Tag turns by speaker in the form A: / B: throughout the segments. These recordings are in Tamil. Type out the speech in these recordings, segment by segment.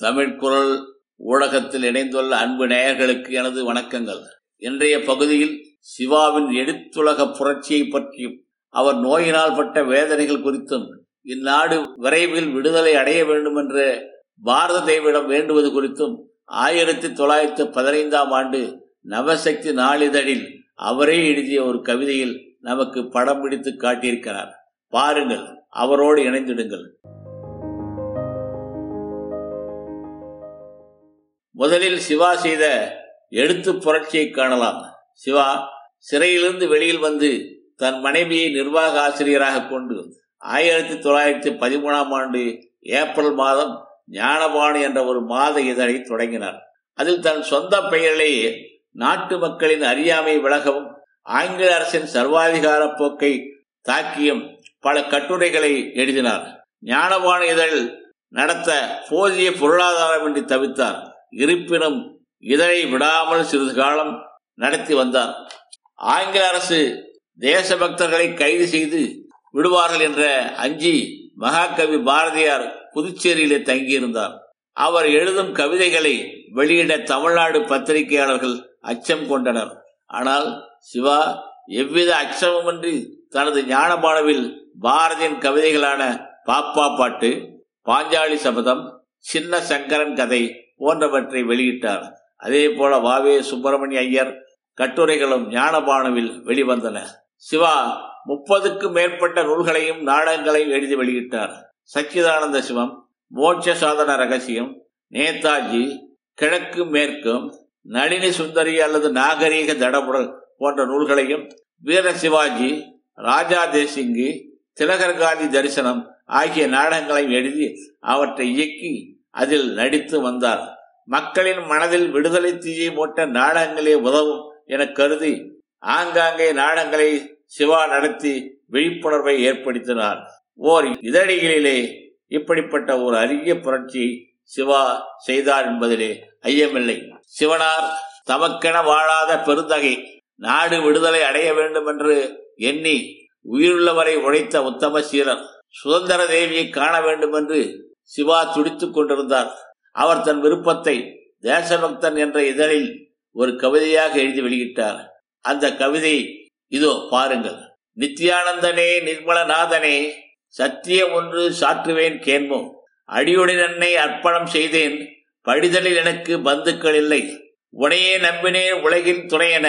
A: தமிழ் குரல் ஊடகத்தில் இணைந்துள்ள அன்பு நேயர்களுக்கு எனது வணக்கங்கள். இன்றைய பகுதியில் சிவாவின் எழுத்துலக புரட்சியை பற்றியும் அவர் நோயினால் பட்ட வேதனைகள் குறித்தும் இந்நாடு விரைவில் விடுதலை அடைய வேண்டும் என்று பாரத தேவிடம் வேண்டுவது குறித்தும் ஆயிரத்தி தொள்ளாயிரத்தி பதினைந்தாம் ஆண்டு நவசக்தி நாளிதழில் அவரே எழுதிய ஒரு கவிதையில் நமக்கு படம் பிடித்து காட்டியிருக்கிறார். பாருங்கள் அவரோடு இணைந்திடுங்கள். முதலில் சிவா செய்த எழுத்து புரட்சியை காணலாம். சிவா சிறையிலிருந்து வெளியில் வந்து தன் மனைவியை நிர்வாக ஆசிரியராக கொண்டு ஆயிரத்தி தொள்ளாயிரத்தி பதிமூணாம் ஆண்டு ஏப்ரல் மாதம் ஞானபாணி என்ற ஒரு மாத இதழை தொடங்கினார். அதில் தன் சொந்த பெயரிலேயே நாட்டு மக்களின் அறியாமை விலகவும் ஆங்கில அரசின் சர்வாதிகார போக்கை தாக்கியும் பல கட்டுரைகளை எழுதினார். ஞானபாணி இதழ் நடத்த போதிய பொருளாதாரம் என்று தவித்தார். இருப்பினும் இதழை விடாமல் சிறிது காலம் நடத்தி வந்தார். ஆங்கில அரசு தேசபக்தர்களை கைது செய்து விடுவார்கள் என்ற அஞ்சி மகாகவி பாரதியார் புதுச்சேரியிலே தங்கியிருந்தார். அவர் எழுதும் கவிதைகளை வெளியிட தமிழ்நாடு பத்திரிகையாளர்கள் அச்சம் கொண்டனர். ஆனால் சிவா எவ்வித அச்சமுமின்றி தனது ஞானபானவில் பாரதியின் கவிதைகளான பாப்பா பாட்டு பாஞ்சாலி சபதம் சின்ன சங்கரன் கதை போன்றவற்றை வெளியிட்டார். அதே போல வாவே சுப்பிரமணிய ஐயர் கட்டுரைகளும் ஞானபானுவில் வெளிவந்தன. சிவா முப்பதுக்கும் மேற்பட்ட நூல்களையும் நாடகங்களையும் எழுதி வெளியிட்டார். சச்சிதானந்த சிவம் மோட்ச சாதன ரகசியம் நேதாஜி கிழக்கு மேற்கும் நளினி சுந்தரி அல்லது நாகரீக தடபுடல் போன்ற நூல்களையும் வீர சிவாஜி ராஜா தேசிங்கி திலகர் காந்தி தரிசனம் ஆகிய நாடகங்களையும் எழுதி அவற்றை இயக்கி அதில் நடித்து வந்தார். மக்களின் மனதில் விடுதலை தீயை மூட்ட நாடகங்களே உதவும் என கருதி ஆங்காங்கே நாடகங்களை சிவா நடத்தி விழிப்புணர்வை ஏற்படுத்தினார். ஓர் இதழிகளிலே இப்படிப்பட்ட ஒரு அரிய புரட்சி சிவா செய்தார் என்பதிலே ஐயமில்லை. சிவனார் தமக்கென வாழாத பெருந்தகை நாடு விடுதலை அடைய வேண்டும் என்று எண்ணி உயிருள்ளவரை உழைத்த உத்தம சீரர் சுதந்திர தேவியை காண வேண்டும் என்று சிவா துடித்துக் கொண்டிருந்தார். அவர் தன் விருப்பத்தை தேசபக்தன் என்ற இதழில் ஒரு கவிதையாக எழுதி வெளியிட்டார். அந்த கவிதை இதோ பாருங்கள். நித்யானந்தனே நிர்மலநாதனே சத்தியம் ஒன்று சாற்றுவேன் கேண்மோ அடியுடன் என்னை அர்ப்பணம் செய்தேன். படிதலில் எனக்கு பந்துக்கள் இல்லை. உனையே நம்பினேன் உலகின் துணையென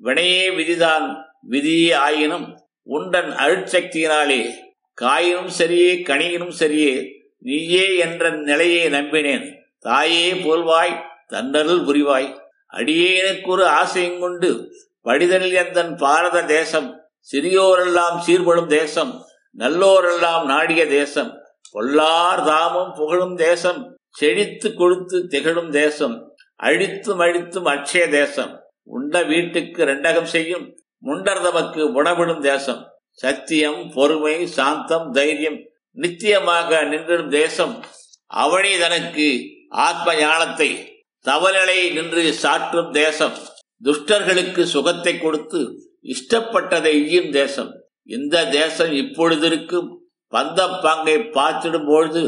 A: வினையே விதிதான் விதியே ஆயினும் உண்டன் அருட்சக்தியினாலே காயினும் சரியே கனியினும் சரியே நீயே என்ற நிலையை நம்பினேன். தாயே போல்வாய் தன்னருள் புரிவாய். அடியேனுக்கு ஒரு ஆசையும் கொண்டு படிதனில் எந்தன் பாரத தேசம் சிறியோரெல்லாம் சீர்படும் தேசம் நல்லோரெல்லாம் நாடிய தேசம் பொல்லார் தாமும் புகழும் தேசம் செழித்து கொடுத்து திகழும் தேசம் அழித்தும் அழித்தும் அட்சய தேசம் உண்ட வீட்டுக்கு ரெண்டகம் செய்யும் முண்டர் தமக்கு உணவிடும் தேசம் சத்தியம் பொறுமை சாந்தம் தைரியம் நித்தியமாக நின்றிடும் தேசம் அவனே தனக்கு ஆத்ம ஞானத்தை தவநிலை நின்று சாற்றும் தேசம். துஷ்டர்களுக்கு சுகத்தை கொடுத்து இஷ்டப்பட்டதை ஈயும் தேசம். இந்த தேசம் இப்பொழுது இருக்கும். பந்த பாங்கை பார்த்திடும் பொழுது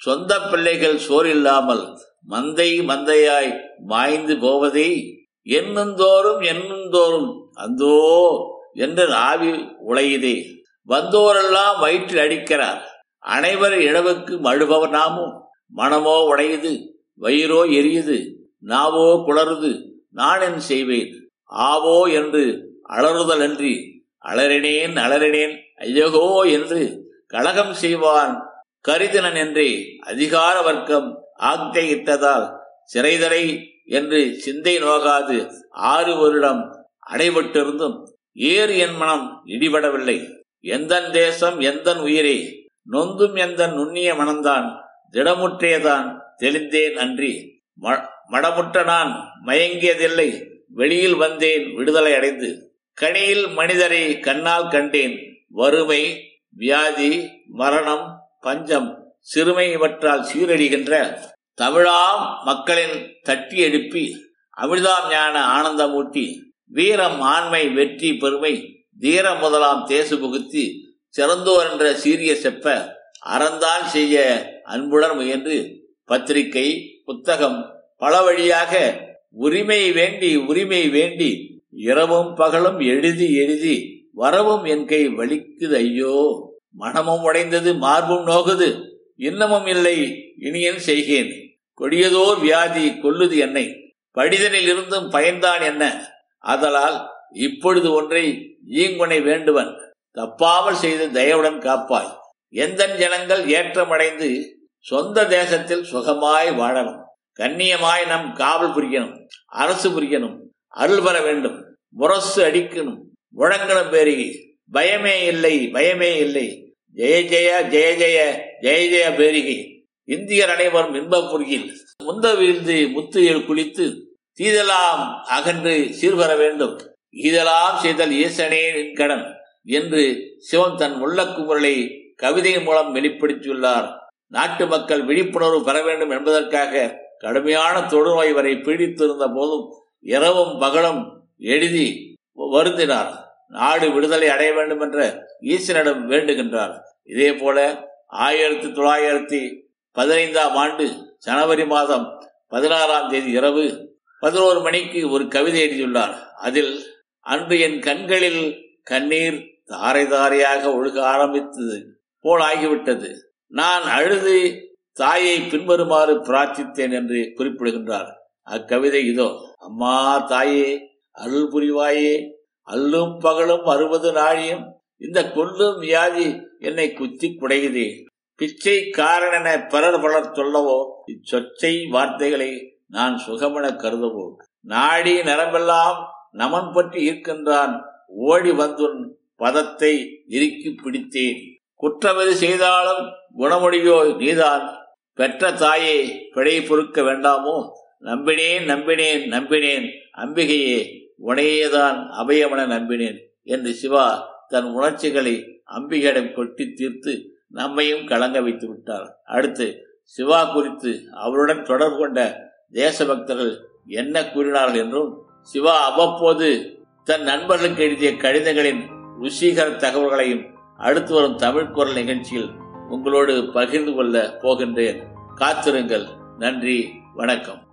A: சொந்த பிள்ளைகள் சோறில்லாமல் மந்தை மந்தையாய் மாய்ந்து போவதே என்னந்தோறும் என்னந்தோறும் அந்தோ என்று ஆவி உழையுதே வந்தோரெல்லாம் வயிற்றில் அடிக்கிறார். அனைவர் இழவுக்கு மழுபவர் நாமும். மனமோ உடையுது வயிறோ எரியுது நாவோ குளறுது நான் என் செய்வேன். ஆவோ என்று அலறுதல் அன்றி அலறினேன் அலறினேன் ஐயகோ என்று கழகம் செய்வான். கரிதனன் என்றே அதிகார வர்க்கம் ஆக்கையிட்டதால் சிறைதலை என்று சிந்தை நோகாது ஆறு வருடம் அடைபட்டிருந்தும் ஏறு என் மனம் இடிபடவில்லை. எந்தன் தேசம் எந்தன் உயிரே நொந்தும் எந்த நுண்ணிய மனந்தான் திடமுற்றேதான் தெளிந்தேன் அன்றி. மடமுற்ற நான் மயங்கியதில்லை வெளியில் வந்தேன் விடுதலை அடைந்து. கனியில் மனிதரை கண்ணால் கண்டேன் வறுமை வியாதி மரணம் பஞ்சம் சிறுமை இவற்றால் சீரழிகின்ற தமிழாம் மக்களின் தட்டி எழுப்பி அமிர்தாம் ஞான ஆனந்தமூட்டி வீரம் ஆண்மை வெற்றி பெருமை தீரம் முதலாம் தேசு புகுத்தி சிறந்தோர் என்ற சீரிய செப்ப அறந்தால் செய்ய அன்புடன் முயன்று பத்திரிகை புத்தகம் பல வழியாக உரிமை வேண்டி உரிமை வேண்டி இரவும் பகலும் எழுதி எழுதி வரவும் என் கை வலிக்குது ஐயோ. மனமும் உடைந்தது மார்பும் நோகுது இன்னமும் இல்லை இனியன் செய்கேன். கொடியதோர் வியாதி கொல்லுது என்னை. படிதனில் இருந்தும் பயன்தான் என்ன? ஆதலால் இப்பொழுது ஒன்றை ஈங்குனை வேண்டுவன். தப்பாமல் செய்து தயவுடன் காப்பாய். எந்த ஜனங்கள் ஏற்றமடைந்து சொந்த தேசத்தில் சுகமாய் வாழணும். கண்ணியமாய் நம் காவல் புரியணும் அரசு புரியணும் அருள் பெற வேண்டும் முரசு அடிக்கணும். முழங்கணும் பேரிகை. பயமே இல்லை பயமே இல்லை. ஜெய ஜெய ஜெய ஜெய ஜெய ஜெய பேரிகை. இந்தியர் அனைவரும் இன்ப புரியில். முந்த வீழ்ந்து முத்துயில் குளித்து தீதலாம் அகன்று சீர்வர வேண்டும். ஈதலாம் செய்தல் ஈசனே நின் கடன். என்று சிவன் தன் உள்ளக்குமுறலை கவிதையின் மூலம் வெளிப்படுத்தியுள்ளார். நாட்டு மக்கள் விழிப்புணர்வு பெற வேண்டும் என்பதற்காக கடுமையான தொடுநோய் வரை பீடித்திருந்த போதும் இரவும் பகலும் எழுதி வருந்தினார். நாடு விடுதலை அடைய வேண்டும் என்ற ஈசனிடம் வேண்டுகின்றார். இதே போல ஆயிரத்தி தொள்ளாயிரத்தி பதினைந்தாம் ஆண்டு ஜனவரி மாதம் பதினாறாம் தேதி இரவு பதினோரு மணிக்கு ஒரு கவிதை எழுதியுள்ளார். அதில் அன்று என் கண்களில் கண்ணீர் தாரை தாரையாக ஒழுக ஆரம்பித்தது. போல் ஆகிவிட்டது. நான் அழுது தாயை பின்வருமாறு பிரார்த்தித்தேன் என்று குறிப்பிடுகின்றார். அக்கவிதை இதோ. அம்மா தாயே அருள் புரிவாயே. அல்லும் பகலும் அறுபது நாழியும் இந்த கொல்லும் வியாதி என்னை குத்தி குடையுதே. பிச்சை காரணென பிறர் பலர் சொல்லவோ இச்சொச்சை வார்த்தைகளை நான் சுகமென கருதவோ நாடி நரம்பெல்லாம் நமன் பற்றி இருக்கின்றான் ஓடி வந்துன் பதத்தை இறுக்கி பிடித்தேன். குற்றமது செய்தாலும் குணமுடியோ நீதான். பெற்ற தாயே பிழை பொறுக்க வேண்டாமோ? நம்பினேன் நம்பினேன் நம்பினேன். அம்பிகையே உனையேதான் அபயமென நம்பினேன் என்று சிவா தன் உணர்ச்சிகளை அம்பிகையிடம் கொட்டி தீர்த்து நம்மையும் கலங்க வைத்து விட்டார். அடுத்து சிவா குறித்து அவருடன் தொடர்பு கொண்ட தேசபக்தர்கள் என்ன கூறினார்கள் என்றும் சிவா அவ்வப்போது தன் நண்பர்களுக்கு எழுதிய கடிதங்களின் ருசிகர தகவல்களையும் அடுத்து வரும் தமிழ் குரல் நிகழ்ச்சியில் உங்களோடு பகிர்ந்து கொள்ள போகின்றேன். காத்திருங்கள். நன்றி. வணக்கம்.